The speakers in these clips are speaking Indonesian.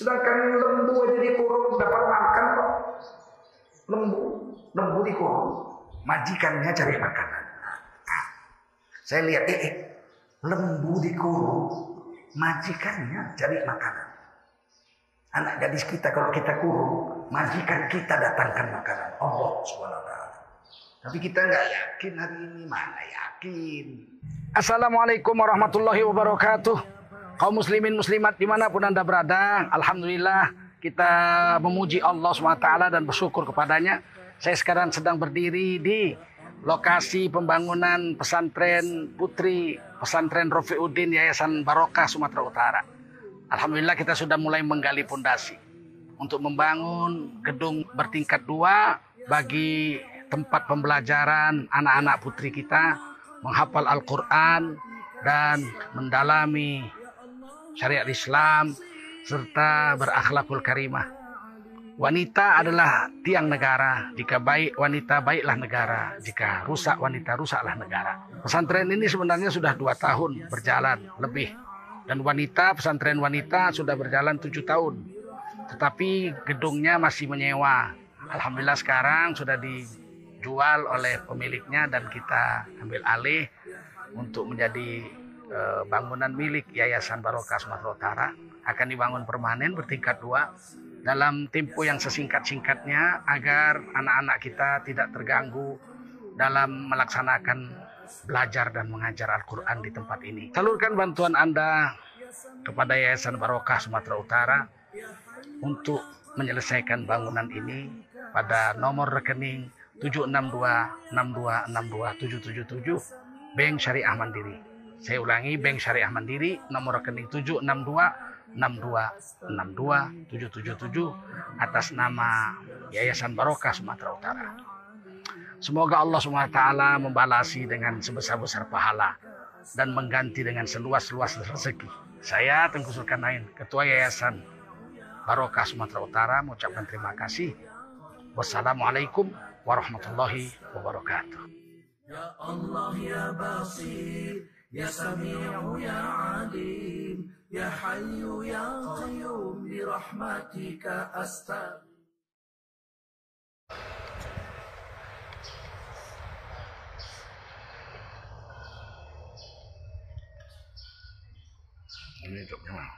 Sedangkan lembu aja dikurung dapat makan kok. Lembu, lembu dikurung. Majikannya cari makanan. Nah, saya lihat, eh, eh, lembu dikurung, majikannya cari makanan. Anak gadis kita kalau kita kurung, majikan kita datangkan makanan. Allah SWT. Tapi kita nggak yakin hari ini mana yakin. Assalamualaikum warahmatullahi wabarakatuh. Kaum muslimin muslimat di mana pun anda berada, Alhamdulillah kita memuji Allah SWT dan bersyukur kepadanya. Saya sekarang sedang berdiri di lokasi pembangunan pesantren putri pesantren Rofiuddin Yayasan Barokah Sumatera Utara. Alhamdulillah kita sudah mulai menggali pondasi untuk membangun gedung bertingkat dua bagi tempat pembelajaran anak-anak putri kita menghafal Al-Quran dan mendalami syariat Islam serta berakhlakul karimah. Wanita adalah tiang negara. Jika baik wanita, baiklah negara. Jika rusak wanita, rusaklah negara. Pesantren ini sebenarnya sudah dua tahun berjalan lebih dan wanita, pesantren wanita sudah berjalan tujuh tahun. Tetapi gedungnya masih menyewa. Alhamdulillah sekarang sudah dijual oleh pemiliknya dan kita ambil alih untuk menjadi eh, bangunan milik Yayasan Barokah Sumatera Utara. Akan dibangun permanen bertingkat dua dalam tempo yang sesingkat-singkatnya agar anak-anak kita tidak terganggu dalam melaksanakan belajar dan mengajar Al-Quran di tempat ini. Salurkan bantuan Anda kepada Yayasan Barokah Sumatera Utara untuk menyelesaikan bangunan ini pada nomor rekening 76262627777 Bank Syariah Mandiri. Saya ulangi Bank Syariah Mandiri nomor rekening 76262627777 atas nama Yayasan Barokah Sumatera Utara. Semoga Allah SWT membalasi dengan sebesar-besar pahala dan mengganti dengan seluas-luas rezeki. Saya Tengku Zulkarnain, Ketua Yayasan Barokah Sumatera Utara mengucapkan terima kasih. Wassalamualaikum warahmatullahi wabarakatuh. Ya Allah ya Basir, ya Sami'u ya Alim, ya Hayyu ya Qayyum bi rahmatika astaghfir. Ini hidupnya mana?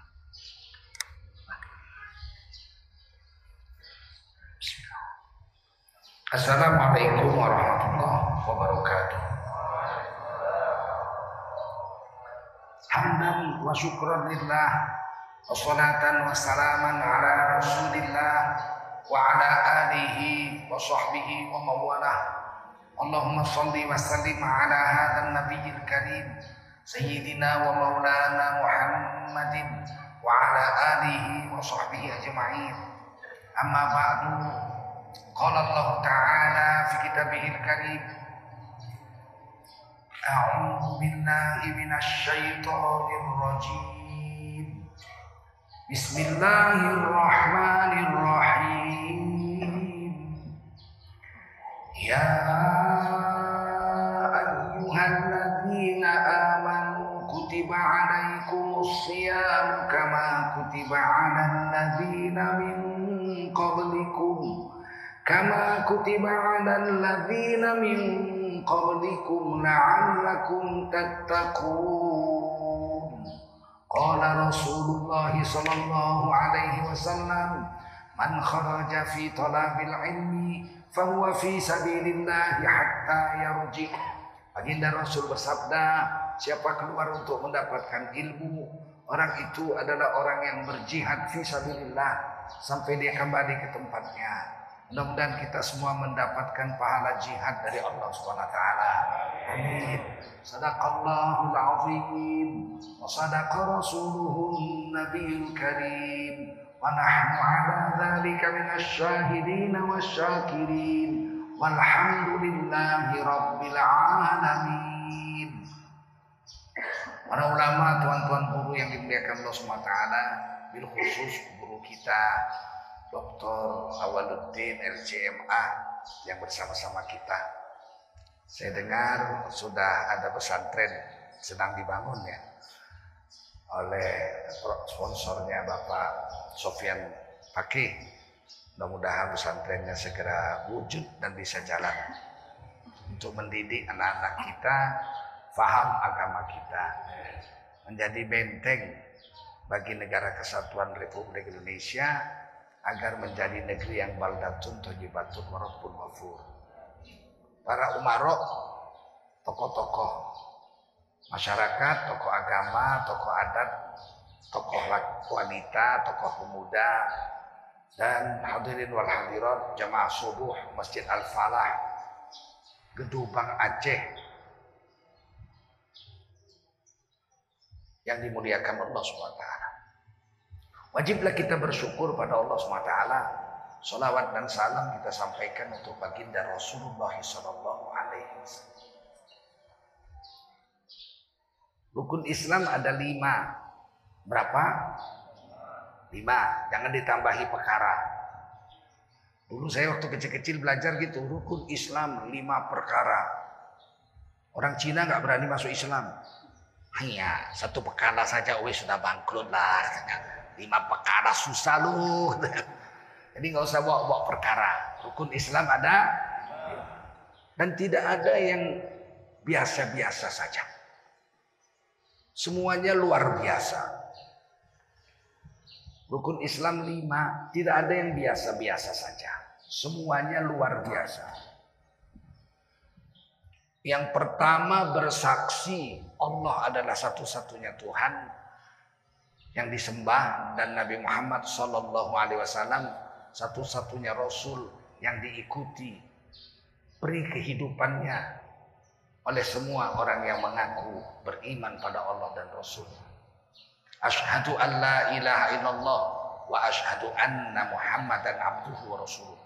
Bismillah. Assalamualaikum warahmatullahi wabarakatuh. hamdan wa syukran lillah wa salatan wa salaman ala rasulillah wa ala alihi wa sahbihi wa mawalah. Allahumma salli wa sallim ala hadan nabiyil karim sayyidina wa maulana muhammadin wa ala alihi wa sahbihi ajma'in. Amma ba'du qala Allah ta'ala fi kitabihil karim أعوذ بالله من الشيطان الرجيم. بسم الله الرحمن الرحيم. يا أيها الذين آمنوا كتب عليكم الصيام كما كتب على الذين من قبلكم كما كتب على الذين من قبلكم لعلكم تتقون قال رسول الله صلى الله عليه وسلم من خرج في طلب العلم فهو في سبيل الله حتى يرجع Baginda Rasul bersabda, siapa keluar untuk mendapatkan ilmu, orang itu adalah orang yang berjihad fi sabilillah sampai dia kembali ke tempatnya. Mudah-mudahan kita semua mendapatkan pahala jihad dari Allah Subhanahu wa taala. Amin. Sadaqallahul azim wa sadaqa rasuluhun nabiyul karim wa nahnu ala dzalika minasy syahidin wasyakirin. Walhamdulillahi Rabbil Alamin Para ulama, tuan-tuan guru yang dimuliakan Allah SWT Bil khusus guru kita Dr. Awaluddin LCMA Yang bersama-sama kita Saya dengar sudah ada pesantren sedang dibangun ya Oleh sponsornya Bapak Sofian Pakih. Mudah-mudahan pesantrennya segera wujud dan bisa jalan untuk mendidik anak-anak kita faham agama kita menjadi benteng bagi negara kesatuan Republik Indonesia agar menjadi negeri yang baldatun tojibatun warabbun wafur. Para umarok, tokoh-tokoh masyarakat, tokoh agama, tokoh adat, tokoh wanita, tokoh pemuda, dan hadirin wal hadirat jamaah subuh Masjid Al-Falah Gedubang Aceh yang dimuliakan Allah SWT. Wajiblah kita bersyukur pada Allah SWT. Salawat dan salam kita sampaikan untuk baginda Rasulullah Wasallam. Rukun Islam ada lima. Berapa? Lima. Jangan ditambahi perkara. Dulu saya waktu kecil-kecil belajar gitu. Rukun Islam lima perkara. Orang Cina nggak berani masuk Islam. Hanya satu perkara saja, wes sudah bangkrut lah lima perkara susah lu. Jadi nggak usah bawa-bawa perkara. Rukun Islam ada dan tidak ada yang biasa-biasa saja. Semuanya luar biasa. Rukun Islam lima, tidak ada yang biasa-biasa saja. Semuanya luar biasa. Yang pertama bersaksi Allah adalah satu-satunya Tuhan yang disembah dan Nabi Muhammad Shallallahu Alaihi Wasallam satu-satunya Rasul yang diikuti peri kehidupannya oleh semua orang yang mengaku beriman pada Allah dan Rasul. Ashhadu an la ilaha illallah wa ashhadu anna Muhammadan abduhu wa rasuluh.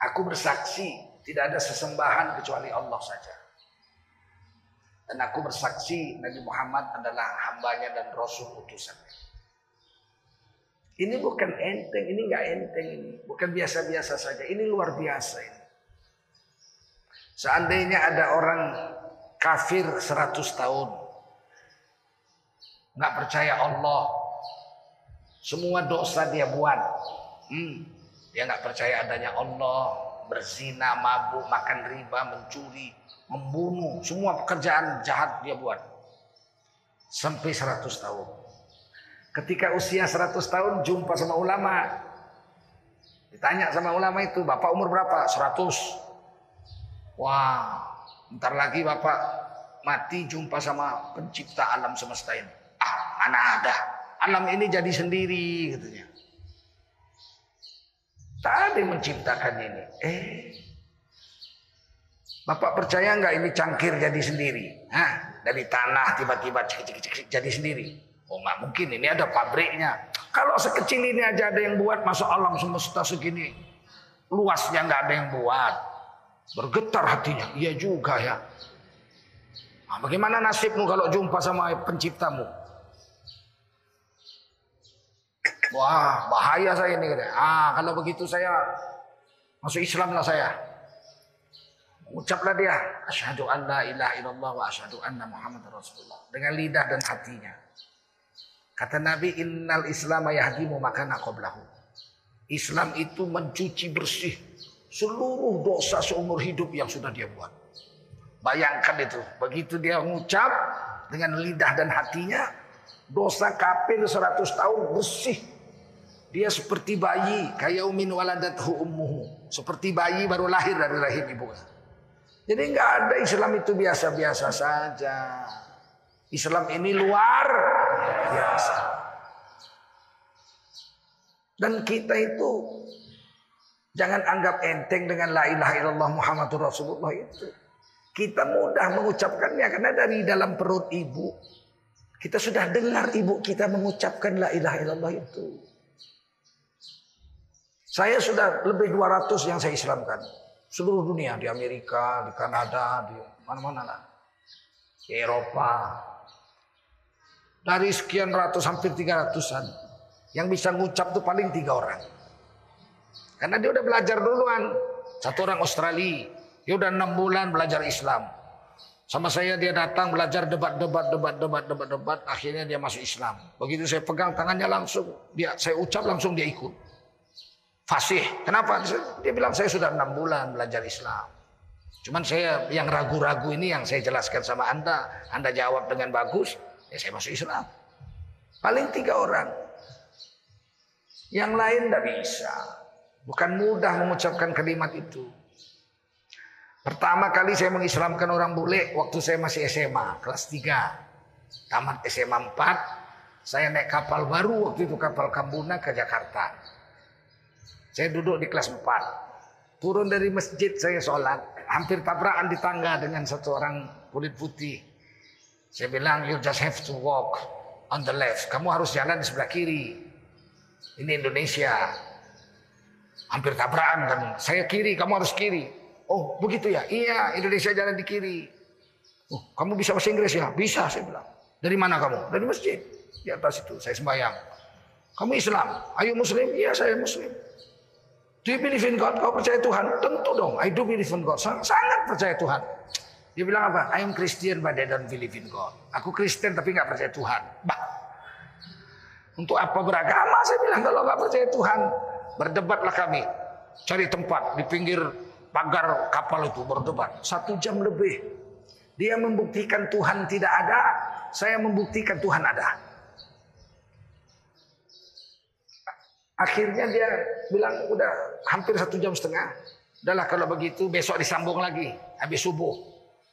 Aku bersaksi tidak ada sesembahan kecuali Allah saja. Dan aku bersaksi Nabi Muhammad adalah hambanya dan Rasul utusannya. Ini bukan enteng, ini nggak enteng ini. Bukan biasa-biasa saja, ini luar biasa ini. Seandainya ada orang kafir 100 tahun. nggak percaya Allah. Semua dosa dia buat. Hmm, dia nggak percaya adanya Allah. Berzina, mabuk, makan riba, mencuri, membunuh, semua pekerjaan jahat dia buat. Sampai 100 tahun. Ketika usia 100 tahun jumpa sama ulama. Ditanya sama ulama itu, Bapak umur berapa? 100. Wah, ntar lagi Bapak mati jumpa sama pencipta alam semesta ini. Ah, mana ada. Alam ini jadi sendiri katanya. Tak ada yang menciptakan ini. Eh, Bapak percaya nggak ini cangkir jadi sendiri? Hah? Dari tanah tiba-tiba jadi sendiri. Oh nggak mungkin, ini ada pabriknya. Kalau sekecil ini aja ada yang buat, masuk alam semesta segini. Luasnya nggak ada yang buat. Bergetar hatinya, iya juga ya. Nah, bagaimana nasibmu kalau jumpa sama penciptamu? Wah bahaya saya ini. Ah kalau begitu saya masuk Islam lah saya. Ucaplah dia, asyhadu an la ilaha illallah wa asyhadu anna Muhammad Rasulullah dengan lidah dan hatinya. Kata Nabi, innal Islam yahdimu makana qablahu. Islam itu mencuci bersih seluruh dosa seumur hidup yang sudah dia buat. Bayangkan itu, begitu dia mengucap dengan lidah dan hatinya, dosa kafir 100 tahun bersih. Dia seperti bayi, kayaumin waladathu ummuhu. Seperti bayi baru lahir dari rahim ibunya. Jadi nggak ada Islam itu biasa-biasa saja. Islam ini luar biasa. Dan kita itu jangan anggap enteng dengan la ilaha illallah Muhammadur Rasulullah itu. Kita mudah mengucapkannya karena dari dalam perut ibu kita sudah dengar ibu kita mengucapkan la ilaha illallah itu. Saya sudah lebih 200 yang saya Islamkan. Seluruh dunia, di Amerika, di Kanada, di mana-mana. Di Eropa. Dari sekian ratus, hampir tiga ratusan. Yang bisa ngucap tuh paling tiga orang. Karena dia udah belajar duluan. Satu orang Australia. Dia udah enam bulan belajar Islam. Sama saya dia datang belajar debat, debat, debat, debat, debat, debat. Akhirnya dia masuk Islam. Begitu saya pegang tangannya langsung, dia saya ucap langsung dia ikut. Fasih. Kenapa? Dia bilang saya sudah enam bulan belajar Islam. Cuman saya yang ragu-ragu ini yang saya jelaskan sama Anda. Anda jawab dengan bagus, ya saya masuk Islam. Paling tiga orang. Yang lain tidak bisa. Bukan mudah mengucapkan kalimat itu. Pertama kali saya mengislamkan orang bule waktu saya masih SMA, kelas 3. Tamat SMA 4, saya naik kapal baru waktu itu kapal Kambuna ke Jakarta. Saya duduk di kelas 4. Turun dari masjid saya sholat. Hampir tabrakan di tangga dengan satu orang kulit putih. Saya bilang, you just have to walk on the left. Kamu harus jalan di sebelah kiri. Ini Indonesia. Hampir tabrakan kan. Saya kiri, kamu harus kiri. Oh begitu ya? Iya Indonesia jalan di kiri. Oh, kamu bisa bahasa Inggris ya? Bisa saya bilang. Dari mana kamu? Dari masjid. Di atas itu saya sembahyang. Kamu Islam? Ayo Muslim? Iya saya Muslim. Do you believe in God? Kau percaya Tuhan? Tentu dong. I do believe in God. Sangat, percaya Tuhan. Dia bilang apa? I am Christian but I don't believe in God. Aku Kristen tapi nggak percaya Tuhan. Bah. Untuk apa beragama? Saya bilang kalau nggak percaya Tuhan, berdebatlah kami. Cari tempat di pinggir pagar kapal itu berdebat satu jam lebih. Dia membuktikan Tuhan tidak ada, saya membuktikan Tuhan ada. Akhirnya dia bilang udah hampir satu jam setengah. Udahlah kalau begitu besok disambung lagi habis subuh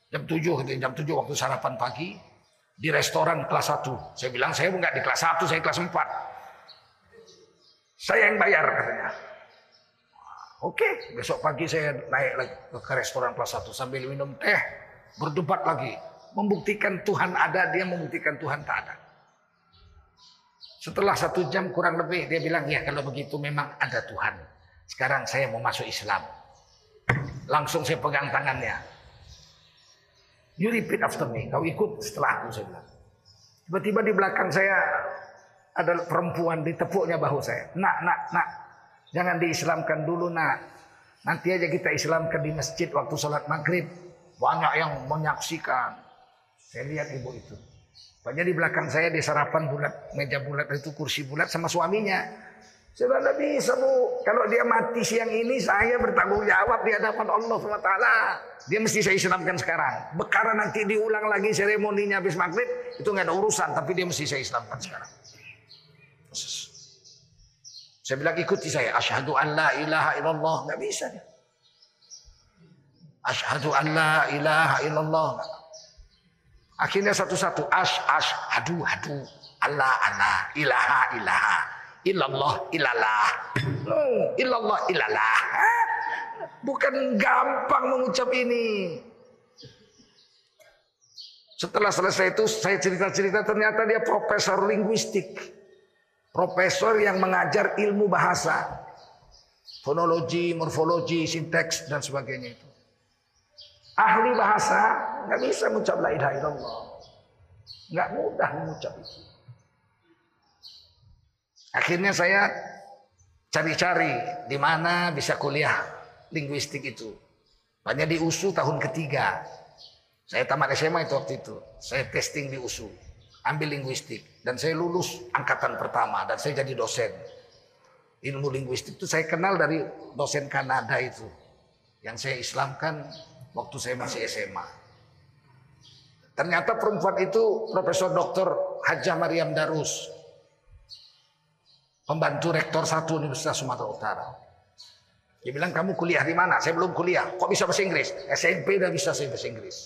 jam tujuh gitu, jam tujuh waktu sarapan pagi di restoran kelas satu. Saya bilang saya enggak di kelas satu, saya kelas empat. Saya yang bayar katanya. Oke, besok pagi saya naik lagi ke restoran kelas 1 sambil minum teh, berdebat lagi. Membuktikan Tuhan ada, dia membuktikan Tuhan tak ada. Setelah satu jam kurang lebih, dia bilang, ya kalau begitu memang ada Tuhan. Sekarang saya mau masuk Islam. Langsung saya pegang tangannya. You repeat after me. Kau ikut setelah aku, saya bilang. Tiba-tiba di belakang saya ada perempuan ditepuknya bahu saya. Nak, nak, nak. Jangan diislamkan dulu nak. Nanti aja kita islamkan di masjid waktu sholat maghrib. Banyak yang menyaksikan. Saya lihat ibu itu. Banyak di belakang saya di sarapan bulat, meja bulat itu kursi bulat sama suaminya. Saya bilang, bisa bu. Kalau dia mati siang ini, saya bertanggung jawab di hadapan Allah SWT. Dia mesti saya islamkan sekarang. Bekara nanti diulang lagi seremoninya habis maghrib, itu nggak ada urusan. Tapi dia mesti saya islamkan sekarang. Saya bilang ikuti saya. Asyhadu an la ilaha illallah. Nggak bisa. Asyhadu an la ilaha illallah. Akhirnya satu-satu. Ash, ash, hadu, hadu. Allah, Allah. Ilaha, ilaha. Illallah, ilallah. Hmm, illallah, ilallah. Bukan gampang mengucap ini. Setelah selesai itu saya cerita-cerita ternyata dia profesor linguistik. Profesor yang mengajar ilmu bahasa. Fonologi, morfologi, sinteks, dan sebagainya itu. Ahli bahasa nggak bisa mengucap la ilaha illallah. Nggak mudah mengucap itu. Akhirnya saya cari-cari di mana bisa kuliah linguistik itu. Banyak di USU tahun ketiga. Saya tamat SMA itu waktu itu. Saya testing di USU ambil linguistik dan saya lulus angkatan pertama dan saya jadi dosen. Ilmu linguistik itu saya kenal dari dosen Kanada itu yang saya Islamkan waktu saya masih SMA. Ternyata perempuan itu Profesor Dr. Hajah Mariam Darus. Pembantu rektor satu Universitas Sumatera Utara. Dia bilang kamu kuliah di mana? Saya belum kuliah. Kok bisa bahasa Inggris? SMP udah bisa saya bahasa Inggris.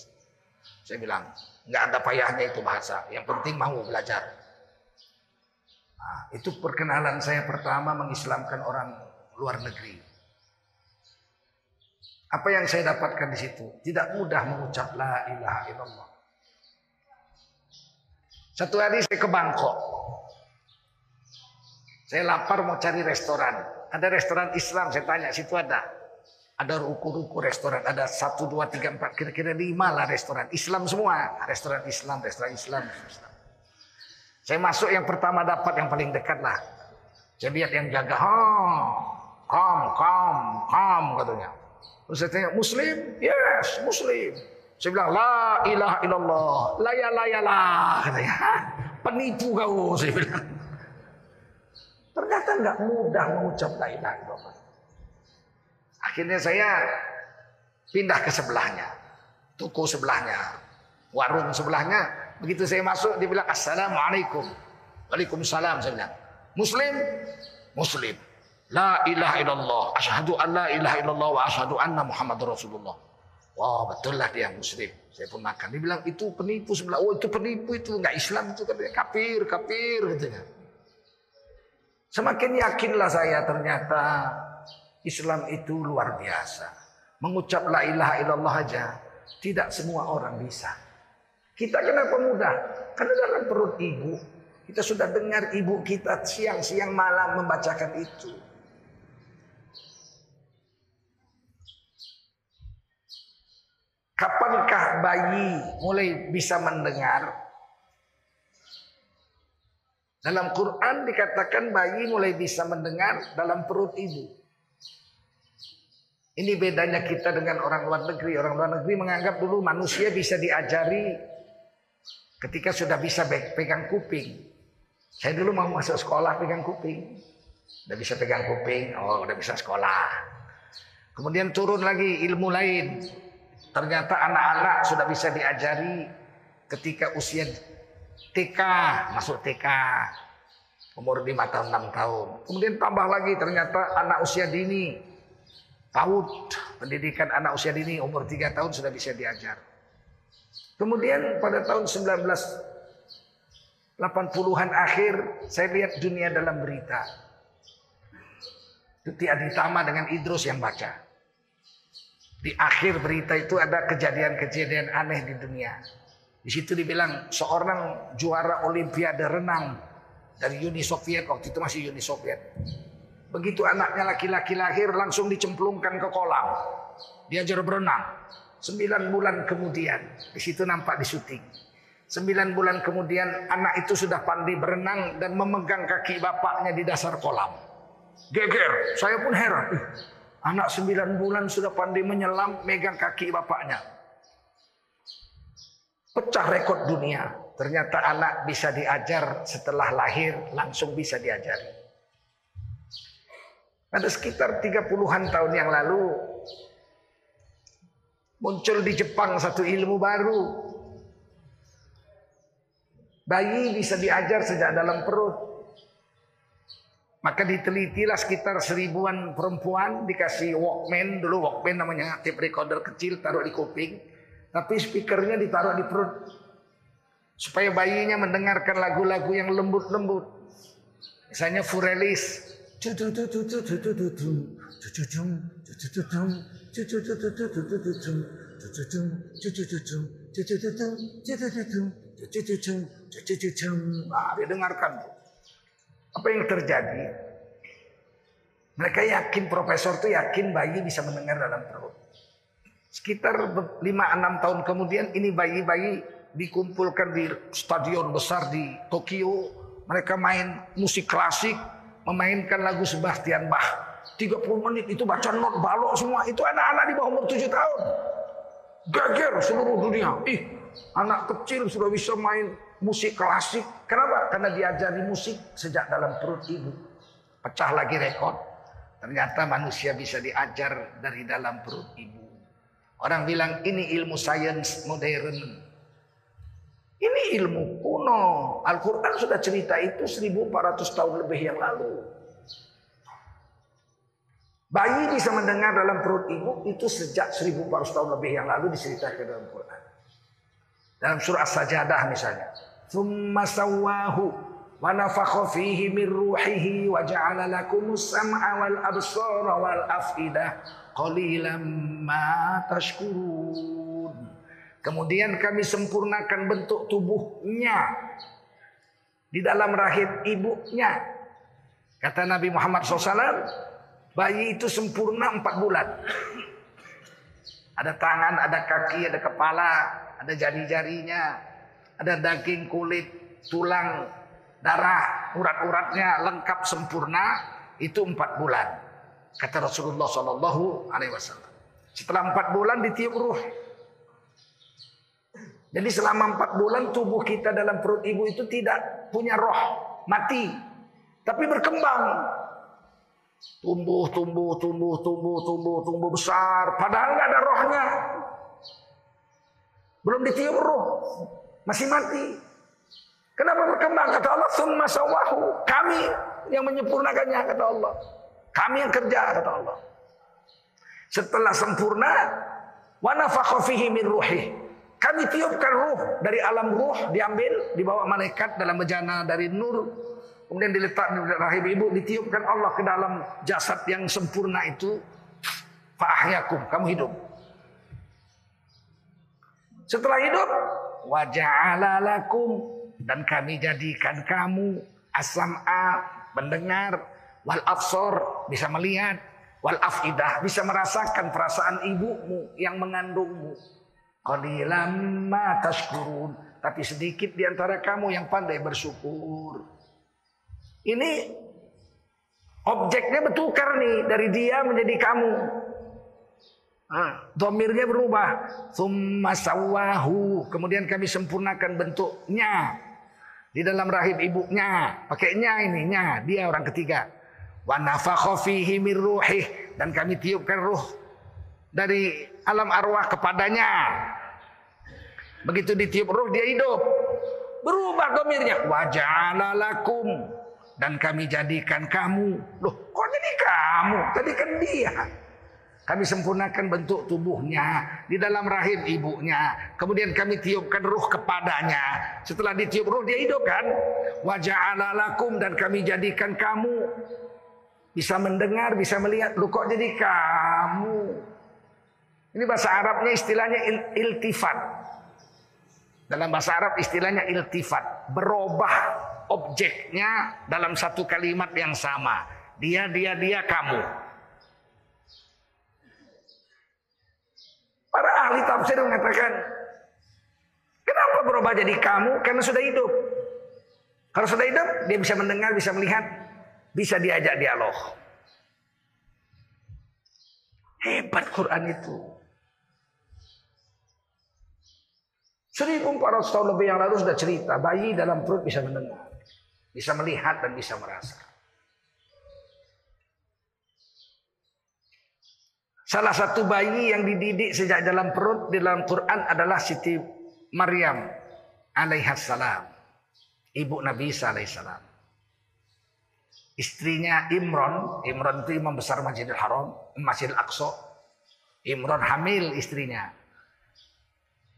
Saya bilang, nggak ada payahnya itu bahasa. Yang penting mau belajar. Nah, itu perkenalan saya pertama mengislamkan orang luar negeri. Apa yang saya dapatkan di situ? Tidak mudah mengucap la ilaha illallah. Satu hari saya ke Bangkok. Saya lapar mau cari restoran. Ada restoran Islam, saya tanya situ ada. Ada ruku-ruku restoran, ada satu, dua, tiga, empat, kira-kira lima lah restoran. Islam semua, restoran Islam, restoran Islam. Saya masuk yang pertama dapat yang paling dekat lah. Saya lihat yang jaga, kom, kom, kom katanya. Terus saya tanya, Muslim? Yes, Muslim. Saya bilang la ilaha illallah, laya laya lah katanya. Penipu kau saya bilang. Ternyata nggak mudah mengucap la ilaha. Akhirnya saya pindah ke sebelahnya, toko sebelahnya, warung sebelahnya. Begitu saya masuk, dia bilang assalamualaikum, waalaikumsalam. Saya bilang Muslim, Muslim. La ilaha illallah, asyhadu an la ilaha illallah wa asyhadu anna Muhammad Rasulullah. Wah betul lah dia muslim. Saya pun makan. Dia bilang itu penipu sebelah. Oh itu penipu itu nggak Islam itu katanya kafir kafir katanya. Semakin yakinlah saya ternyata Islam itu luar biasa. Mengucap la ilaha illallah aja tidak semua orang bisa. Kita kenapa mudah? Karena dalam perut ibu kita sudah dengar ibu kita siang-siang malam membacakan itu. Kapankah bayi mulai bisa mendengar? Dalam Quran dikatakan bayi mulai bisa mendengar dalam perut ibu. Ini bedanya kita dengan orang luar negeri. Orang luar negeri menganggap dulu manusia bisa diajari ketika sudah bisa pegang kuping. Saya dulu mau masuk sekolah pegang kuping. Udah bisa pegang kuping, oh udah bisa sekolah. Kemudian turun lagi ilmu lain. Ternyata anak-anak sudah bisa diajari ketika usia TK, masuk TK. Umur 5 tahun, 6 tahun. Kemudian tambah lagi ternyata anak usia dini. PAUD, pendidikan anak usia dini umur 3 tahun sudah bisa diajar. Kemudian pada tahun 1980-an akhir saya lihat dunia dalam berita. Tuti Aditama dengan Idrus yang baca. Di akhir berita itu ada kejadian-kejadian aneh di dunia. Di situ dibilang seorang juara olimpiade renang dari Uni Soviet waktu itu masih Uni Soviet. Begitu anaknya laki-laki lahir langsung dicemplungkan ke kolam. Diajar berenang. Sembilan bulan kemudian di situ nampak di syuting. Sembilan bulan kemudian anak itu sudah pandai berenang dan memegang kaki bapaknya di dasar kolam. Geger, saya pun heran. Anak sembilan bulan sudah pandai menyelam, megang kaki bapaknya. Pecah rekod dunia. Ternyata anak bisa diajar setelah lahir, langsung bisa diajari. Pada sekitar 30-an tahun yang lalu, muncul di Jepang satu ilmu baru. Bayi bisa diajar sejak dalam perut. Maka ditelitilah sekitar seribuan perempuan dikasih Walkman dulu Walkman namanya tape recorder kecil taruh di kuping, tapi speakernya ditaruh di perut supaya bayinya mendengarkan lagu-lagu yang lembut-lembut. Misalnya Furelis. Nah, didengarkan tuh. Apa yang terjadi? Mereka yakin profesor itu yakin bayi bisa mendengar dalam perut. Sekitar 5-6 tahun kemudian ini bayi-bayi dikumpulkan di stadion besar di Tokyo. Mereka main musik klasik, memainkan lagu Sebastian Bach. 30 menit itu baca not balok semua. Itu anak-anak di bawah umur 7 tahun. Geger seluruh dunia. Ih, anak kecil sudah bisa main musik klasik. Kenapa? Karena diajari musik sejak dalam perut ibu. Pecah lagi rekor. Ternyata manusia bisa diajar dari dalam perut ibu. Orang bilang ini ilmu sains modern. Ini ilmu kuno. Al-Quran sudah cerita itu 1400 tahun lebih yang lalu. Bayi bisa mendengar dalam perut ibu itu sejak 1400 tahun lebih yang lalu diceritakan dalam Quran. Dalam surah As-Sajadah misalnya. Thumma sawwahu wa nafakha fihi min ruhihi wa ja'ala lakumus sam'a wal absara wal afidah qalilan ma tashkurun. Kemudian kami sempurnakan bentuk tubuhnya di dalam rahim ibunya. Kata Nabi Muhammad SAW, bayi itu sempurna empat bulan. Ada tangan, ada kaki, ada kepala, ada jari-jarinya, ada daging, kulit, tulang, darah, urat-uratnya lengkap sempurna. Itu empat bulan. Kata Rasulullah Shallallahu Alaihi Wasallam. Setelah empat bulan ditiup ruh. Jadi selama empat bulan tubuh kita dalam perut ibu itu tidak punya roh, mati. Tapi berkembang. Tumbuh, tumbuh, tumbuh, tumbuh, tumbuh, tumbuh besar. Padahal nggak ada rohnya. Belum ditiup roh. Masih mati. Kenapa berkembang? Kata Allah, summa sawahu. Kami yang menyempurnakannya, kata Allah. Kami yang kerja, kata Allah. Setelah sempurna, wa fihi min ruhi. Kami tiupkan ruh dari alam ruh diambil dibawa malaikat dalam bejana dari nur kemudian diletak di rahim ibu ditiupkan Allah ke dalam jasad yang sempurna itu fa'ahyakum kamu hidup setelah hidup waja'alalakum dan kami jadikan kamu asam'a mendengar. Wal absor bisa melihat. Wal afidah bisa merasakan perasaan ibumu yang mengandungmu. Qalilam ma tashkurun. Tapi sedikit di antara kamu yang pandai bersyukur. Ini objeknya bertukar nih dari dia menjadi kamu Nah, domirnya berubah. Thumma sawahu. Kemudian kami sempurnakan bentuknya di dalam rahim ibunya. Pakainya ini nya, dia orang ketiga. Wa nafakha fihi min ruhih dan kami tiupkan ruh dari alam arwah kepadanya. Begitu ditiup ruh dia hidup. Berubah domirnya. Waja'ala lakum dan kami jadikan kamu. Loh, kok jadi kamu? Tadi kan dia. Kami sempurnakan bentuk tubuhnya di dalam rahim ibunya. Kemudian kami tiupkan ruh kepadanya. Setelah ditiup ruh dia hidup kan? Wajah lakum dan kami jadikan kamu bisa mendengar, bisa melihat. Lu kok jadi kamu? Ini bahasa Arabnya istilahnya il iltifat. Dalam bahasa Arab istilahnya iltifat. Berubah objeknya dalam satu kalimat yang sama. Dia, dia, dia, kamu. Para ahli tafsir mengatakan, kenapa berubah jadi kamu? Karena sudah hidup. Kalau sudah hidup, dia bisa mendengar, bisa melihat, bisa diajak dialog. Hebat Quran itu. 1400 tahun lebih yang lalu sudah cerita, bayi dalam perut bisa mendengar, bisa melihat dan bisa merasa. Salah satu bayi yang dididik sejak dalam perut di dalam Quran adalah Siti Maryam alaihassalam. Ibu Nabi Isa alaihissalam. Istrinya Imron, Imron itu imam besar Masjidil Haram, Masjidil Aqsa. Imron hamil istrinya.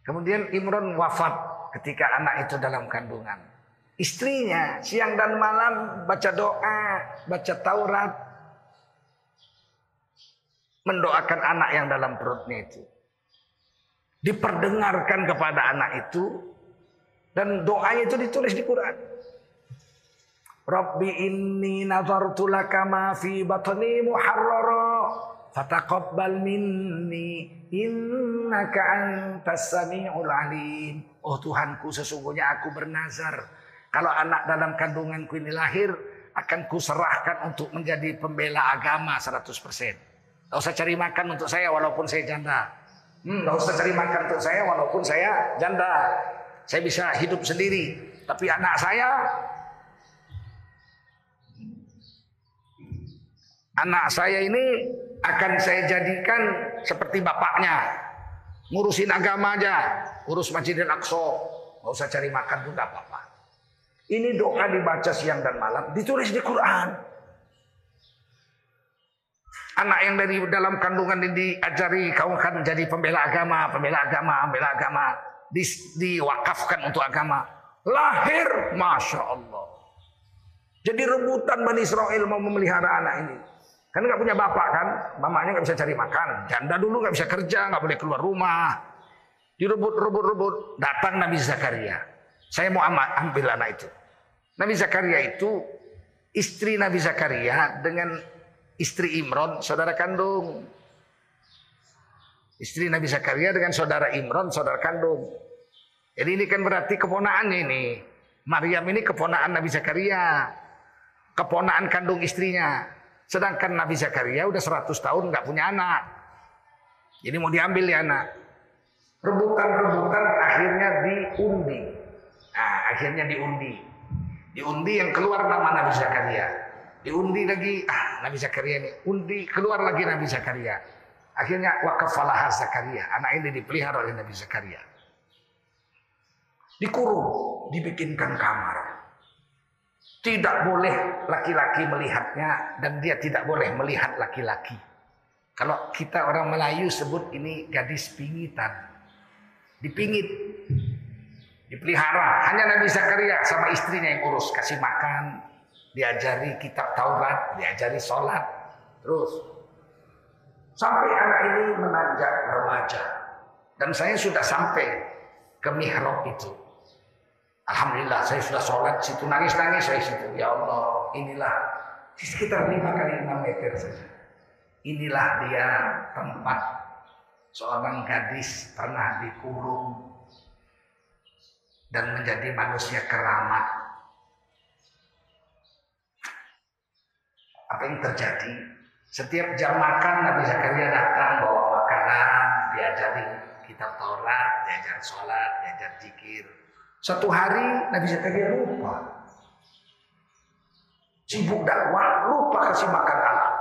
Kemudian Imron wafat ketika anak itu dalam kandungan. Istrinya siang dan malam baca doa, baca Taurat, mendoakan anak yang dalam perutnya itu. Diperdengarkan kepada anak itu dan doanya itu ditulis di Quran. Rabbi inni nazartu laka ma fi batni muharrara fataqabbal minni innaka antas samiul alim. Oh Tuhanku sesungguhnya aku bernazar kalau anak dalam kandunganku ini lahir akan kuserahkan untuk menjadi pembela agama 100%. Gak usah cari makan untuk saya walaupun saya janda. Hmm, gak usah cari makan untuk saya walaupun saya janda. Saya bisa hidup sendiri. Tapi anak saya, anak saya ini akan saya jadikan seperti bapaknya. Ngurusin agama aja, urus Masjidil Aqsa. Gak usah cari makan juga apa-apa. Ini doa dibaca siang dan malam, ditulis di Quran. Anak yang dari dalam kandungan ini diajari kau akan jadi pembela agama, pembela agama, pembela agama. Di, diwakafkan untuk agama. Lahir, Masya Allah. Jadi rebutan Bani Israel mau memelihara anak ini. Kan nggak punya bapak kan, mamanya nggak bisa cari makan. Janda dulu nggak bisa kerja, nggak boleh keluar rumah. Direbut, rebut, rebut. Datang Nabi Zakaria. Saya mau ambil anak itu. Nabi Zakaria itu istri Nabi Zakaria dengan istri Imron saudara kandung. Istri Nabi Zakaria dengan saudara Imron saudara kandung. Jadi ini kan berarti keponakan ini. Maryam ini keponaan Nabi Zakaria. Keponaan kandung istrinya. Sedangkan Nabi Zakaria udah 100 tahun nggak punya anak. Jadi mau diambil ya anak. Rebutan-rebutan akhirnya diundi. Nah, akhirnya diundi. Diundi yang keluar nama Nabi Zakaria. Diundi lagi, ah Nabi Zakaria ini. Undi, keluar lagi Nabi Zakaria. Akhirnya wakafalah Zakaria. Anak ini dipelihara oleh Nabi Zakaria. Dikurung, dibikinkan kamar. Tidak boleh laki-laki melihatnya dan dia tidak boleh melihat laki-laki. Kalau kita orang Melayu sebut ini gadis pingitan dipingit, dipelihara. Hanya Nabi Zakaria sama istrinya yang urus, kasih makan, diajari kitab Taurat, diajari sholat, terus sampai anak ini menanjak remaja. Dan saya sudah sampai ke mihrab itu. Alhamdulillah saya sudah sholat situ nangis-nangis saya situ. Ya Allah inilah di sekitar 5 kali 6 meter saja. Inilah dia tempat seorang gadis pernah dikurung dan menjadi manusia keramat. Apa yang terjadi? Setiap jam makan Nabi Zakaria datang bawa makanan, diajari kitab Taurat, diajar sholat, diajar zikir. Satu hari Nabi Zakaria lupa. Sibuk dakwah, lupa kasih makan anak.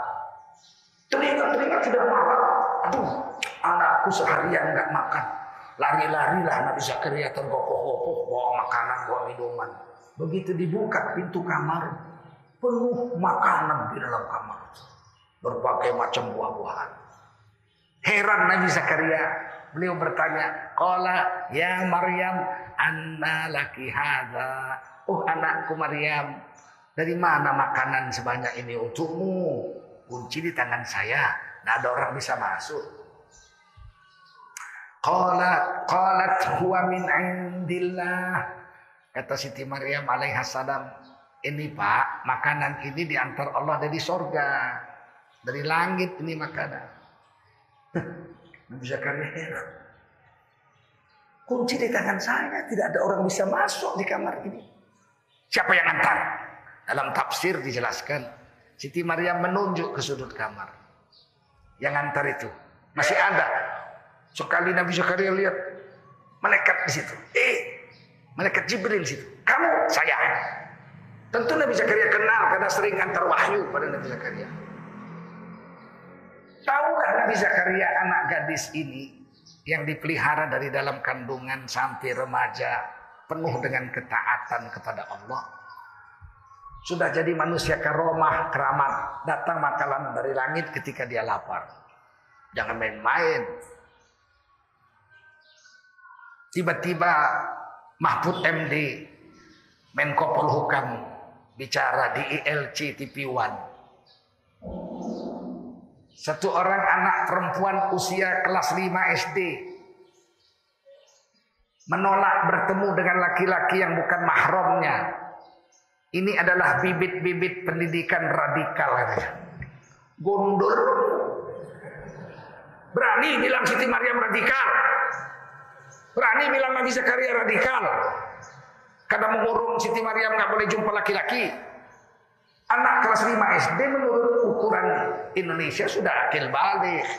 Teringat-teringat sudah malam. Aduh, anakku seharian nggak makan. Lari-larilah Nabi Zakaria tergopoh-gopoh bawa makanan, bawa minuman. Begitu dibuka pintu kamar, penuh makanan di dalam kamar. Berbagai macam buah-buahan. Heran Nabi Zakaria. Beliau bertanya, Qala ya Maryam, anna laki hadha. Oh anakku Maryam, dari mana makanan sebanyak ini untukmu? Kunci di tangan saya, tidak ada orang bisa masuk. Qalat qalat huwa min indillah. Kata Siti Maryam alaihissalam, ini Pak, makanan ini diantar Allah dari sorga. Dari langit ini makanan. Nabi Zakaria heran. Kunci di tangan saya, tidak ada orang bisa masuk di kamar ini. Siapa yang antar? Dalam tafsir dijelaskan, Siti Maryam menunjuk ke sudut kamar. Yang antar itu masih ada Sekali Nabi Zakaria lihat malaikat di situ. Eh, malaikat Jibril di situ. Kamu, saya. Tentu Nabi Zakaria kenal karena sering antar wahyu pada Nabi Zakaria. Tahulah Nabi Zakaria anak gadis ini yang dipelihara dari dalam kandungan sampai remaja penuh dengan ketaatan kepada Allah. Sudah jadi manusia karomah, keramat. Datang makanan dari langit ketika dia lapar. Jangan main-main. Tiba-tiba Mahfud MD Menko Polhukam bicara di ILC TV One. Satu orang anak perempuan usia kelas 5 SD menolak bertemu dengan laki-laki yang bukan mahramnya. Ini adalah bibit-bibit pendidikan radikal. Gondor. Berani bilang Siti Maryam radikal. Berani bilang Nabi Zakaria radikal. Karena mengurung Siti Maryam nggak boleh jumpa laki-laki. Anak kelas 5 SD menurut ukuran Indonesia sudah akil balik.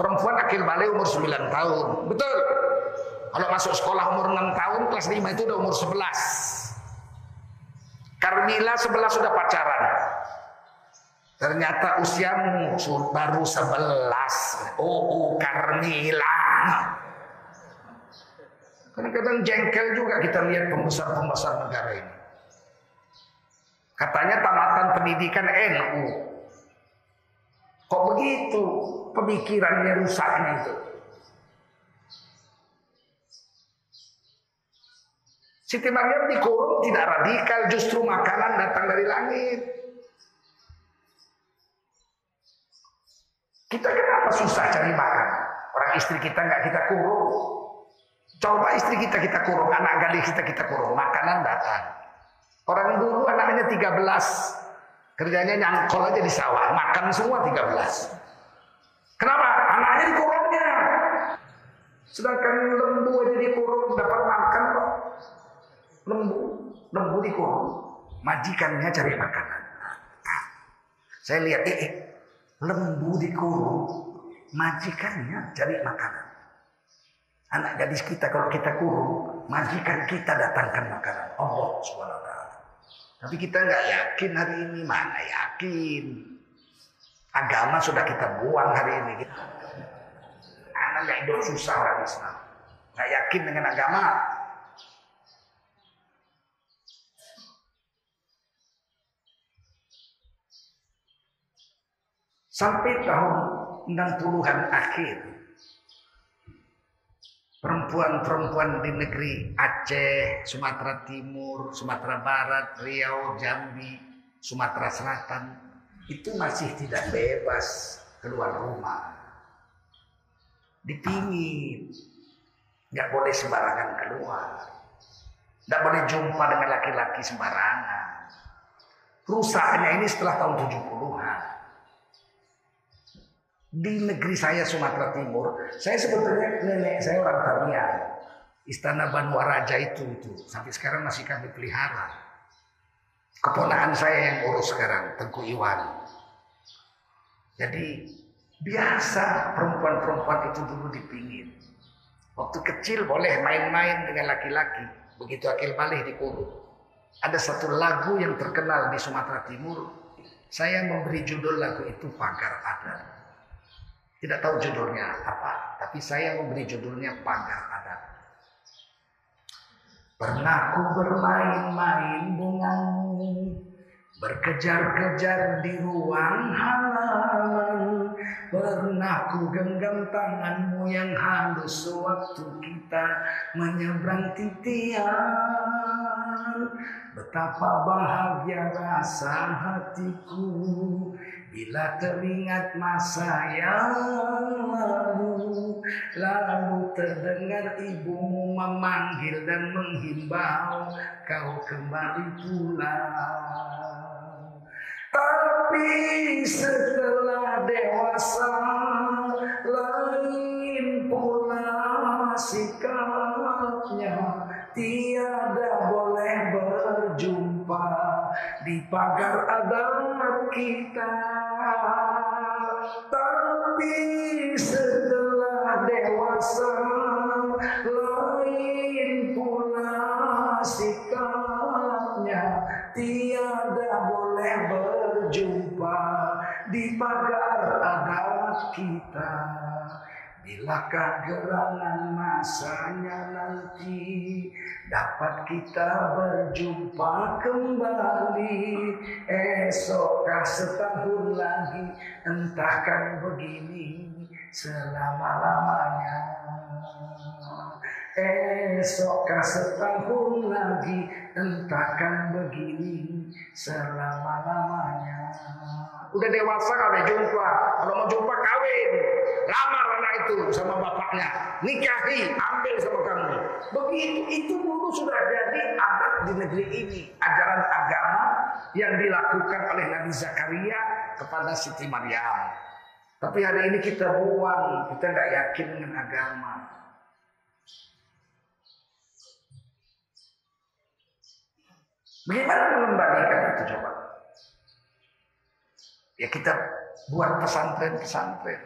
Perempuan akil balik umur 9 tahun. Betul. Kalau masuk sekolah umur 6 tahun, kelas 5 itu udah umur 11. Carmila 11 sudah pacaran. Ternyata usiamu baru 11. Oh, oh Carmila. Kadang-kadang jengkel juga kita lihat pembesar-pembesar negara ini. Katanya tamatan pendidikan NU. Kok begitu pemikirannya rusaknya itu? Siti Maryam dikurung tidak radikal, justru makanan datang dari langit. Kita kenapa susah cari makan? Orang istri kita nggak kita kurung. Coba istri kita kita kurung, anak gadis kita kita kurung, makanan datang. Orang dulu anaknya 13, kerjanya nyangkol aja di sawah, makan semua 13. Kenapa? Anaknya dikurungnya. Sedangkan lembu aja dikurung dapat makan kok. Lembu, lembu dikurung, majikannya cari makanan. Saya lihat, eh, eh lembu dikurung, majikannya cari makanan. Anak gadis kita kalau kita kurung, majikan kita datangkan makanan Allah swt. Tapi kita nggak yakin hari ini mana yakin. Agama sudah kita buang hari ini. Anak nggak hidup susah orang Islam. Nggak yakin dengan agama. Sampai tahun 60-an akhir, perempuan-perempuan di negeri Aceh, Sumatera Timur, Sumatera Barat, Riau, Jambi, Sumatera Selatan itu masih tidak bebas keluar rumah. Dipingin, nggak boleh sembarangan keluar, nggak boleh jumpa dengan laki-laki sembarangan. Rusaknya ini setelah tahun 70-an di negeri saya Sumatera Timur, saya sebetulnya nenek saya orang Tamiang. Istana Banwaraja itu itu sampai sekarang masih kami pelihara. Keponakan saya yang urus sekarang, Tengku Iwan. Jadi biasa perempuan-perempuan itu dulu dipingin. Waktu kecil boleh main-main dengan laki-laki. Begitu akil balik dikurung. Ada satu lagu yang terkenal di Sumatera Timur. Saya memberi judul lagu itu Pagar Adat. Tidak tahu judulnya apa, tapi saya memberi judulnya pagar adat. Pernah ku bermain-main denganmu, berkejar-kejar di ruang halaman. Pernah ku genggam tanganmu yang halus sewaktu kita menyeberang titian. Betapa bahagia rasa hatiku Bila teringat masa yang lalu Lalu terdengar ibumu memanggil dan menghimbau Kau kembali pulang Tapi setelah dewasa Lain pula sikapnya Tiada boleh berjumpa di pagar agama kita. Tapi setelah dewasa Lain pula sikapnya Tiada berjumpa Di pagar agama kita. Bilakah gerangan masanya nanti dapat kita berjumpa kembali. Esokkah setahun lagi entahkan begini selama-lamanya esokkah setahun lagi entahkan begini selama-lamanya. Udah dewasa kalau jumpa kalau mau jumpa kawin. Lamar anak itu sama bapaknya. Nikahi ambil sama kamu. Begitu itu dulu sudah jadi adat di negeri ini. Ajaran agama yang dilakukan oleh Nabi Zakaria kepada Siti Maryam. Tapi hari ini kita buang kita nggak yakin dengan agama Bagaimana mengembalikan itu coba? Ya kita buat pesantren-pesantren.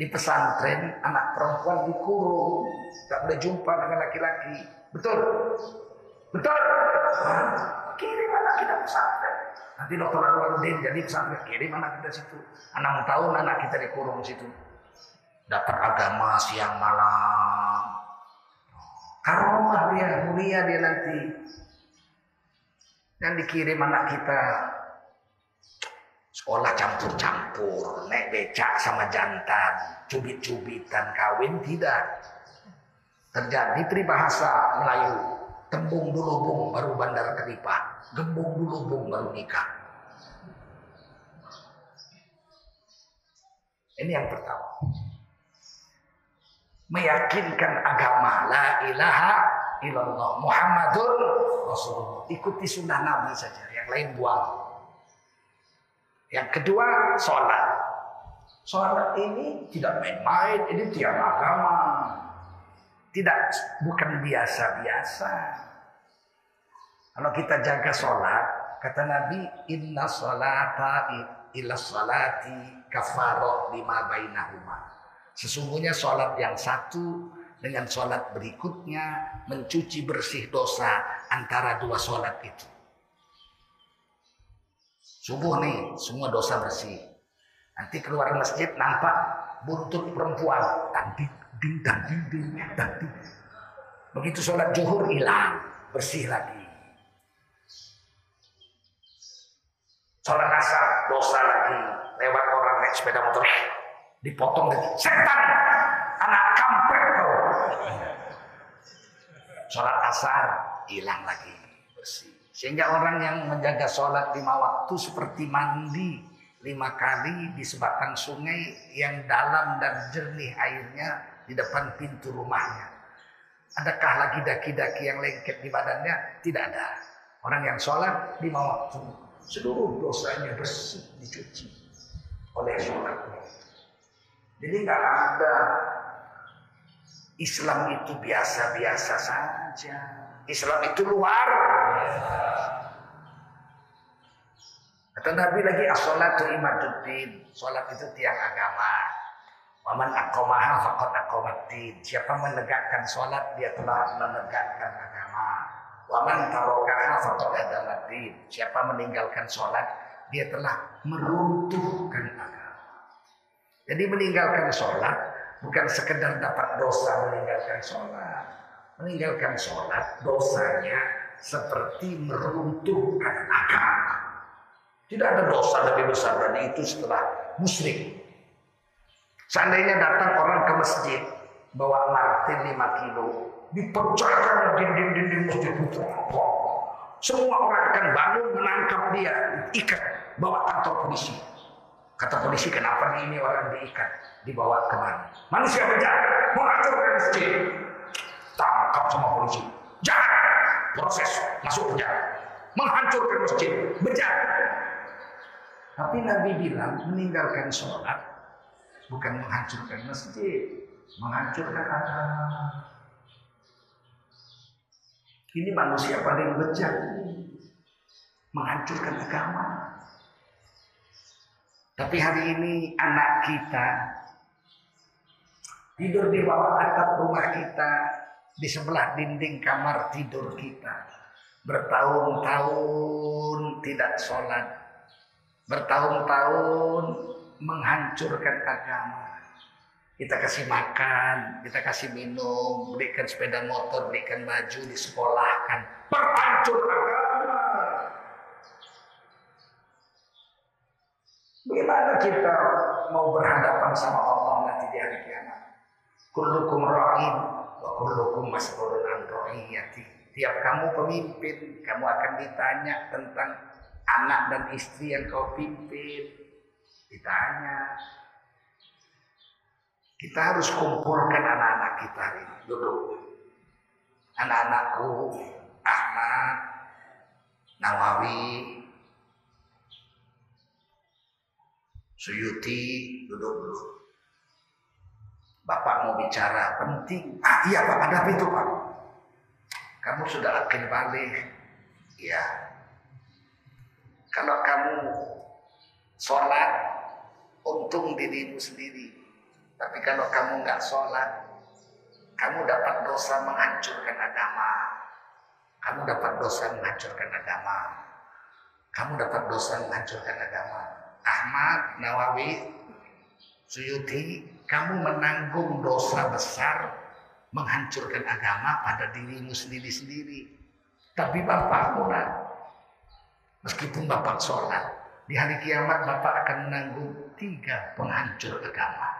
Di pesantren anak perempuan dikurung, tak boleh jumpa dengan laki-laki. Betul? Betul? Kirim anak kita pesantren. Nanti dokter Anwaruddin jadi pesantren kirim anak kita situ. Enam tahun anak kita dikurung situ. Dapat agama siang malam. Karomah dia, mulia dia nanti. Dan dikirim anak kita Sekolah campur-campur, naik becak sama jantan, cubit-cubitan, kawin tidak. Terjadi peribahasa Melayu, tembung dulu bung baru bandar keripah, gembung dulu bung baru nikah. Ini yang pertama. Meyakinkan agama la ilaha illallah Muhammadun Rasulullah. Ikuti sunnah Nabi saja, yang lain buang. Yang kedua, sholat. Sholat ini tidak main-main, ini tiap agama. Tidak, bukan biasa-biasa. Kalau kita jaga sholat, kata Nabi, Inna sholata ila sholati kafaroh lima bainahuma. Sesungguhnya sholat yang satu dengan sholat berikutnya mencuci bersih dosa antara dua sholat itu. Subuh nih, semua dosa bersih. Nanti keluar masjid nampak buntut perempuan. Tadi, ding, tadi, ding, tadi. Begitu sholat zuhur hilang, bersih lagi. Sholat asar, dosa lagi. Lewat orang naik sepeda motor, dipotong lagi. Setan, anak kampret kau. Sholat asar, hilang lagi, bersih. Sehingga orang yang menjaga sholat lima waktu seperti mandi lima kali di sebatang sungai yang dalam dan jernih airnya di depan pintu rumahnya. Adakah lagi daki-daki yang lengket di badannya? Tidak ada. Orang yang sholat lima waktu. Seluruh dosanya bersih dicuci oleh sholatnya. Jadi nggak ada Islam itu biasa-biasa saja. Islam itu luar Kata Nabi lagi as-salatu imaduddin. Salat itu tiang agama. Waman akomaha fakot akomatin. Siapa menegakkan salat dia telah menegakkan agama. Waman tarokaha fakot adamatin. Siapa meninggalkan salat dia telah meruntuhkan agama. Jadi meninggalkan sholat bukan sekedar dapat dosa meninggalkan sholat. Meninggalkan sholat dosanya seperti meruntuhkan agama. Tidak ada dosa lebih besar dari itu setelah musyrik. Seandainya datang orang ke masjid bawa martin 5 kilo, dipecahkan dinding-dinding masjid itu. Semua orang akan bangun menangkap dia, ikat, bawa kantor polisi. Kata polisi, kenapa ini orang diikat, dibawa ke mana? Manusia berjalan, menghancurkan masjid. Tangkap sama polisi. Jangan proses masuk penjara. Menghancurkan masjid, berjalan. Tapi Nabi bilang meninggalkan sholat bukan menghancurkan masjid, menghancurkan agama. Ini manusia paling bejat, menghancurkan agama. Tapi hari ini anak kita tidur di bawah atap rumah kita, di sebelah dinding kamar tidur kita, bertahun-tahun tidak sholat, bertahun-tahun menghancurkan agama. Kita kasih makan, kita kasih minum, berikan sepeda motor, berikan baju, disekolahkan. Berhancur agama. Bagaimana kita mau berhadapan sama Allah nanti di hari kiamat? Kullukum ra'in wa kullukum mas'ulun an Tiap kamu pemimpin, kamu akan ditanya tentang anak dan istri yang kau pimpin. Ditanya. Kita harus kumpulkan anak-anak kita ini. Duduk. Anak-anakku Ahmad Nawawi Suyuti duduk dulu Bapak mau bicara penting ah iya Pak ada itu Pak kamu sudah akan balik ya kalau kamu sholat, untung dirimu sendiri. Tapi kalau kamu nggak sholat, kamu dapat dosa menghancurkan agama. Kamu dapat dosa menghancurkan agama. Kamu dapat dosa menghancurkan agama. Ahmad Nawawi Suyuti, kamu menanggung dosa besar menghancurkan agama pada dirimu sendiri-sendiri. Tapi bapakmu nak Meskipun Bapak sholat, di hari kiamat Bapak akan menanggung tiga penghancur agama.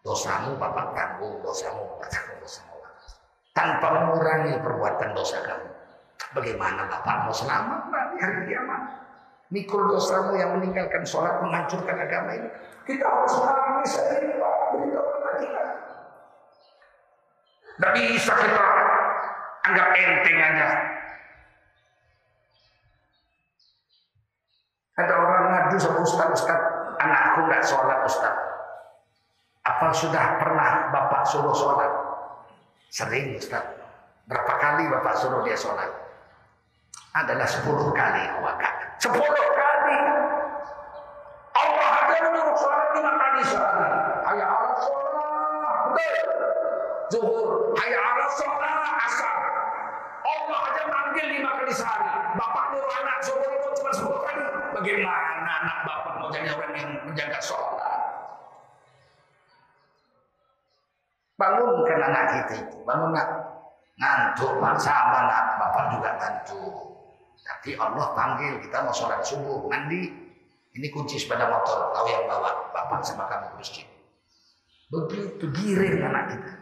Dosamu Bapak tanggung, dosamu Bapak tanggung, dosamu Tanpa mengurangi perbuatan dosa kamu. Bagaimana Bapak mau selamat di hari kiamat? Mikul dosamu yang meninggalkan sholat menghancurkan agama ini. Kita harus nangis ini Pak. Beritahu kita. Tidak bisa kita anggap enteng aja. Ada orang ngadu sama Ustaz, Ustaz, anakku nggak sholat Ustaz. Apa sudah pernah Bapak suruh sholat? Sering Ustaz. Berapa kali Bapak suruh dia sholat? Adalah sepuluh kali wakak. Sepuluh kali. Allah ada menyuruh sholat lima kali sehari. Ayah Allah sholat. zuhur, hayya ala sholat, asar. Allah aja manggil lima kali sehari. Bapak nyuruh anak zuhur itu cuma sepuluh kali. Bagaimana anak bapak mau jadi orang yang menjaga sholat? Bangunkan anak kita itu, bangun nak. Ngantuk, sama nak, bapak juga ngantuk. Tapi Allah panggil kita mau sholat subuh, mandi. Ini kunci sepeda motor, tahu yang bawa bapak sama kamu ke masjid. Begitu giring anak kita.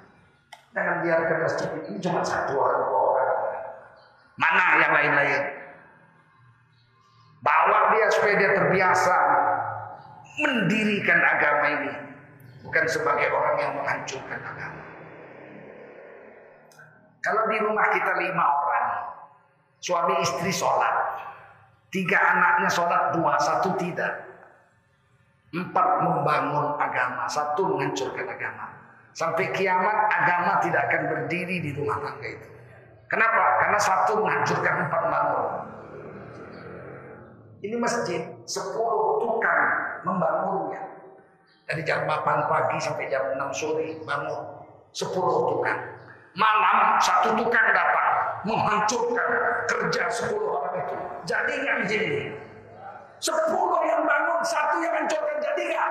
Jangan biarkan masjid ini cuma satu orang, dua orang. Mana yang lain-lain? Bawa dia supaya dia terbiasa mendirikan agama ini. Bukan sebagai orang yang menghancurkan agama. Kalau di rumah kita lima orang, suami istri sholat, tiga anaknya sholat, dua, satu tidak. Empat membangun agama, satu menghancurkan agama. Sampai kiamat agama tidak akan berdiri di rumah tangga itu. Kenapa? Karena satu menghancurkan empat bangun. Ini masjid, sepuluh tukang membangunnya. Dari jam 8 pagi sampai jam 6 sore bangun. Sepuluh tukang. Malam satu tukang datang menghancurkan kerja sepuluh orang itu. Jadi nggak di sini? Sepuluh yang bangun, satu yang hancurkan jadi nggak?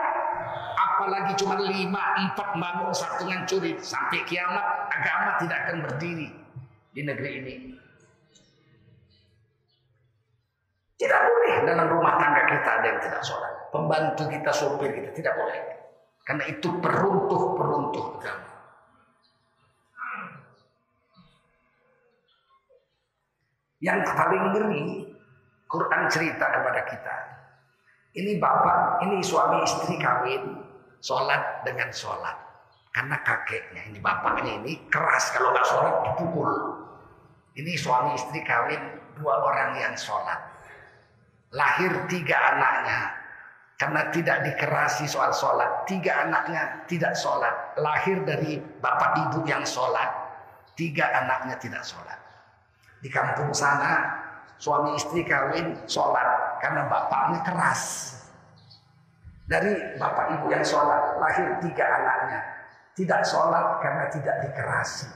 Apalagi cuma lima, empat bangun, satu ngancurin. Sampai kiamat agama tidak akan berdiri di negeri ini. Tidak boleh dalam rumah tangga kita ada yang tidak sholat. Pembantu kita, sopir kita tidak boleh. Karena itu peruntuh-peruntuh agama. Yang paling ngeri, Quran cerita kepada kita. Ini bapak, ini suami istri kawin, sholat dengan sholat. Karena kakeknya, ini bapaknya ini keras kalau nggak sholat dipukul. Ini suami istri kawin dua orang yang sholat. Lahir tiga anaknya. Karena tidak dikerasi soal sholat. Tiga anaknya tidak sholat. Lahir dari bapak ibu yang sholat. Tiga anaknya tidak sholat. Di kampung sana suami istri kawin sholat. Karena bapaknya keras. Dari bapak ibu yang sholat. Lahir tiga anaknya. Tidak sholat karena tidak dikerasi.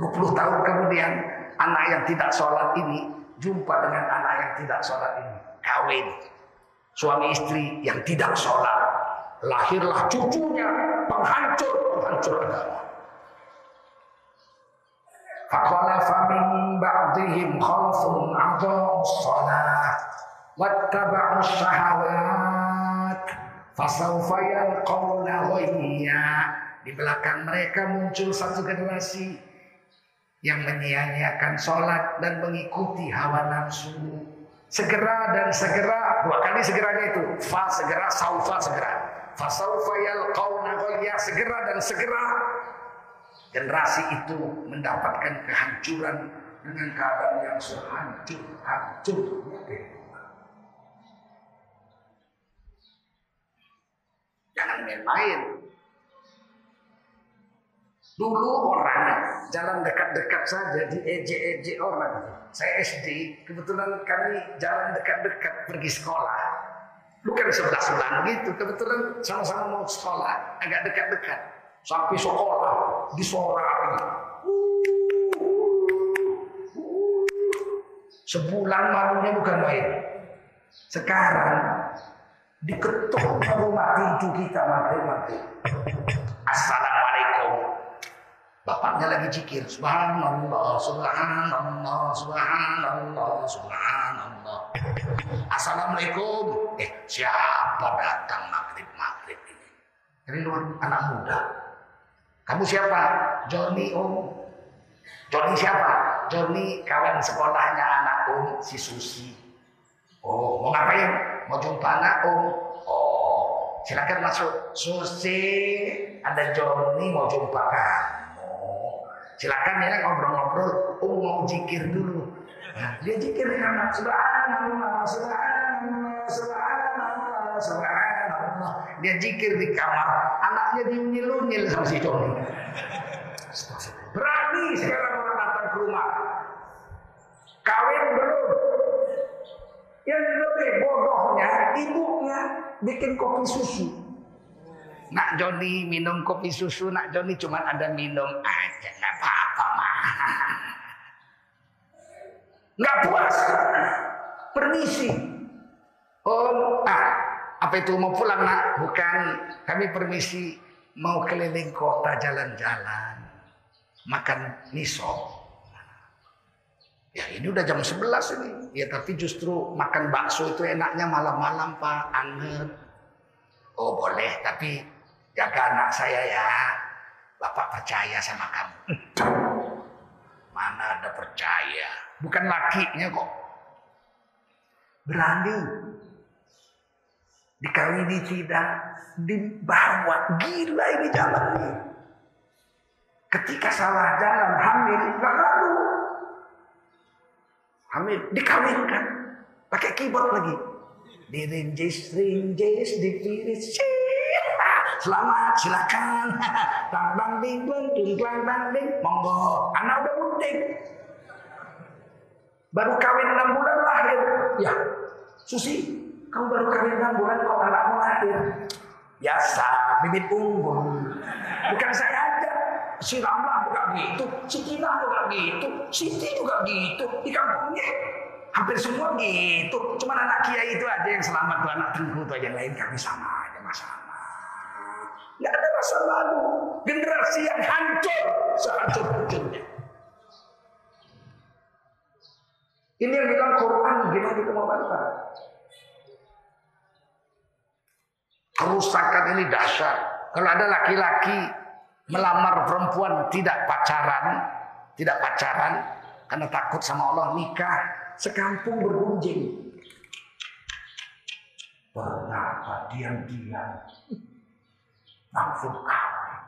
20 tahun kemudian anak yang tidak sholat ini jumpa dengan anak yang tidak sholat ini. Kawin. Suami istri yang tidak sholat. Lahirlah cucunya penghancur, penghancur agama. Fakhalafa min ba'dihim khalfun adaa'u shalah wattaba'u syahawat fasawfa yalqawna ghayya di belakang mereka muncul satu generasi yang menyia-nyiakan sholat dan mengikuti hawa nafsu. Segera dan segera, dua kali segeranya itu. Fa segera, saufa segera. Fa saufa yalqawna ghayya segera dan segera. Generasi itu mendapatkan kehancuran dengan keadaan yang sehancur-hancur. Jangan main-main. Dulu orang jalan dekat-dekat saja diejek-ejek orang. Saya SD, kebetulan kami jalan dekat-dekat pergi sekolah. Bukan sebelah-sebelah gitu, kebetulan sama-sama mau sekolah, agak dekat-dekat. Sampai sekolah, disoraki. Sebulan malunya bukan main. Sekarang diketuk rumah tinju kita maghrib-maghrib. Assalamualaikum. Bapaknya lagi zikir. Subhanallah, subhanallah, subhanallah, subhanallah. Assalamualaikum. Eh, siapa datang maghrib-maghrib ini? Ini luar anak muda. Kamu siapa? Joni Om. Joni siapa? Joni kawan sekolahnya anak Om, si Susi. Oh, mau ngapain? Mau jumpa anak Om. Oh, silakan masuk. Susi, ada Joni mau jumpa kamu. Silakan ya ngobrol-ngobrol. Oh mau jikir dulu. Nah, dia jikir di kamar. Subhanallah, subhanallah, subhanallah, subhanallah. Dia jikir di kamar. Anaknya diunyil-unyil sama si Joni. Berani sekarang orang datang ke rumah. Kawin belum. Yang lebih bodohnya, ibunya bikin kopi susu. Nak Joni minum kopi susu, nak Joni cuma ada minum aja, nggak apa-apa mah. Nggak puas. Permisi. Oh, ah, apa itu mau pulang nak? Bukan, kami permisi mau keliling kota jalan-jalan, makan miso. Ya ini udah jam 11 ini. Ya tapi justru makan bakso itu enaknya malam-malam Pak, anget. Oh boleh, tapi jaga anak saya ya. Bapak percaya sama kamu. Mana ada percaya. Bukan lakinya kok. Berani. Dikawini tidak. Dibawa. Gila ini jalan ini. Ketika salah jalan hamil. Gak lalu. Hamil. Dikawinkan. Pakai keyboard lagi. Dirinjis, rinjis, dipiris. Selamat, silakan. Tang bang ding bang ding klang bang ding. Monggo, anak udah bunting. Baru kawin enam bulan lahir. Ya, Susi, kamu baru kawin enam bulan kok anakmu lahir. Biasa, bibit unggul. Bukan saya aja. Si Rama juga gitu, si Tina juga gitu, Siti juga gitu. Di kampungnya hampir semua gitu. Cuma anak kiai itu aja yang selamat tuh anak tengku tuh yang lain kami sama aja masalah. Nggak ada rasa malu. Generasi yang hancur sehancur-hancurnya. Ini yang bilang Quran gimana kita mau bantah. Kerusakan ini dahsyat. Kalau ada laki-laki melamar perempuan tidak pacaran, tidak pacaran karena takut sama Allah nikah, sekampung bergunjing. Berapa diam-diam langsung kawin.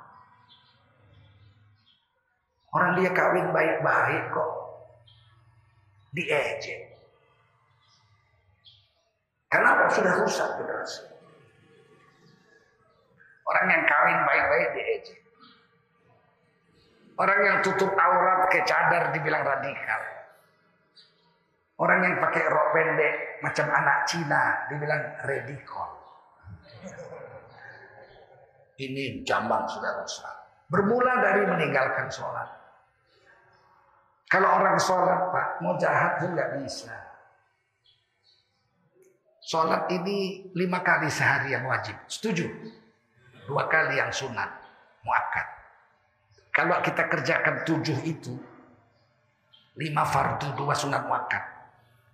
Orang dia kawin baik-baik kok. Diejek. Kenapa sudah rusak generasi? Orang yang kawin baik-baik diejek. Orang yang tutup aurat ke cadar dibilang radikal. Orang yang pakai rok pendek macam anak Cina dibilang radikal. Ini jambang sudah rusak. Bermula dari meninggalkan sholat. Kalau orang sholat pak, mau jahat pun nggak bisa. Sholat ini lima kali sehari yang wajib. Setuju? Dua kali yang sunat. Muakkad. Kalau kita kerjakan tujuh itu, lima fardu, dua sunat muakkad.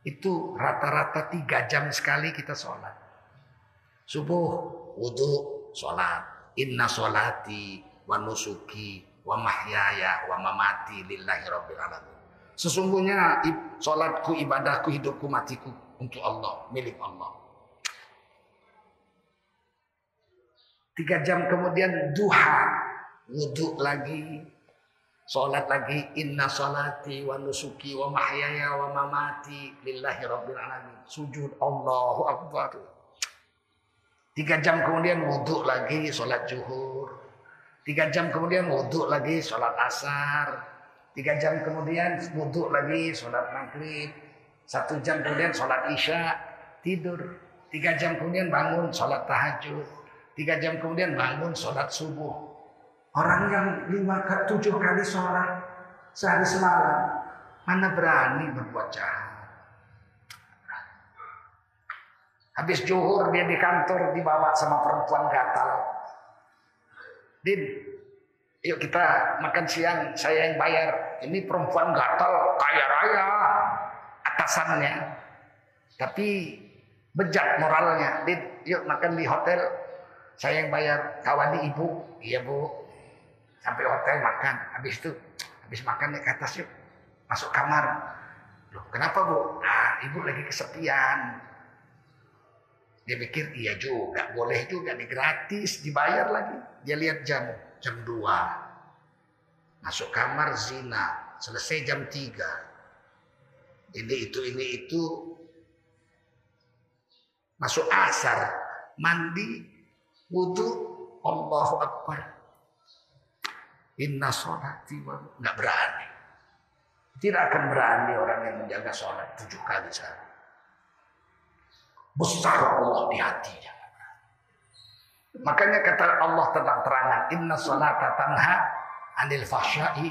Itu rata-rata tiga jam sekali kita sholat. Subuh, wudhu, sholat. Inna sholati wa nusuki wa mahyaya wa mamati lillahi rabbil alamin. Sesungguhnya sholatku, ibadahku, hidupku, matiku untuk Allah, milik Allah. Tiga jam kemudian duha, wudhu lagi, sholat lagi, inna sholati wa nusuki wa mahyaya wa mamati lillahi rabbil alamin. Sujud Allahu Akbar. Tiga jam kemudian wudhu lagi, sholat zuhur. Tiga jam kemudian wudhu lagi, sholat asar. Tiga jam kemudian wudhu lagi, sholat maghrib. Satu jam kemudian sholat isya, tidur. Tiga jam kemudian bangun, sholat tahajud. Tiga jam kemudian bangun, sholat subuh. Orang yang lima tujuh kali sholat sehari semalam, mana berani berbuat jahat? Habis juhur dia di kantor dibawa sama perempuan gatal. Din, yuk kita makan siang, saya yang bayar. Ini perempuan gatal, kaya raya, atasannya. Tapi bejat moralnya. Din, yuk makan di hotel, saya yang bayar. Kawan di ibu, iya bu. Sampai hotel makan, habis itu, habis makan naik ke atas yuk. Masuk kamar. Loh, kenapa bu? Ah, ibu lagi kesepian. Dia pikir iya juga, boleh juga nih gratis, dibayar lagi. Dia lihat jam, jam 2. Masuk kamar zina, selesai jam 3. Ini itu, ini itu. Masuk asar, mandi, wudhu, Allahu Akbar. Inna sholati wa nggak berani. Tidak akan berani orang yang menjaga sholat tujuh kali sehari besar Allah di hatinya. Makanya kata Allah terang-terangan, Inna salata tanha anil fahsyai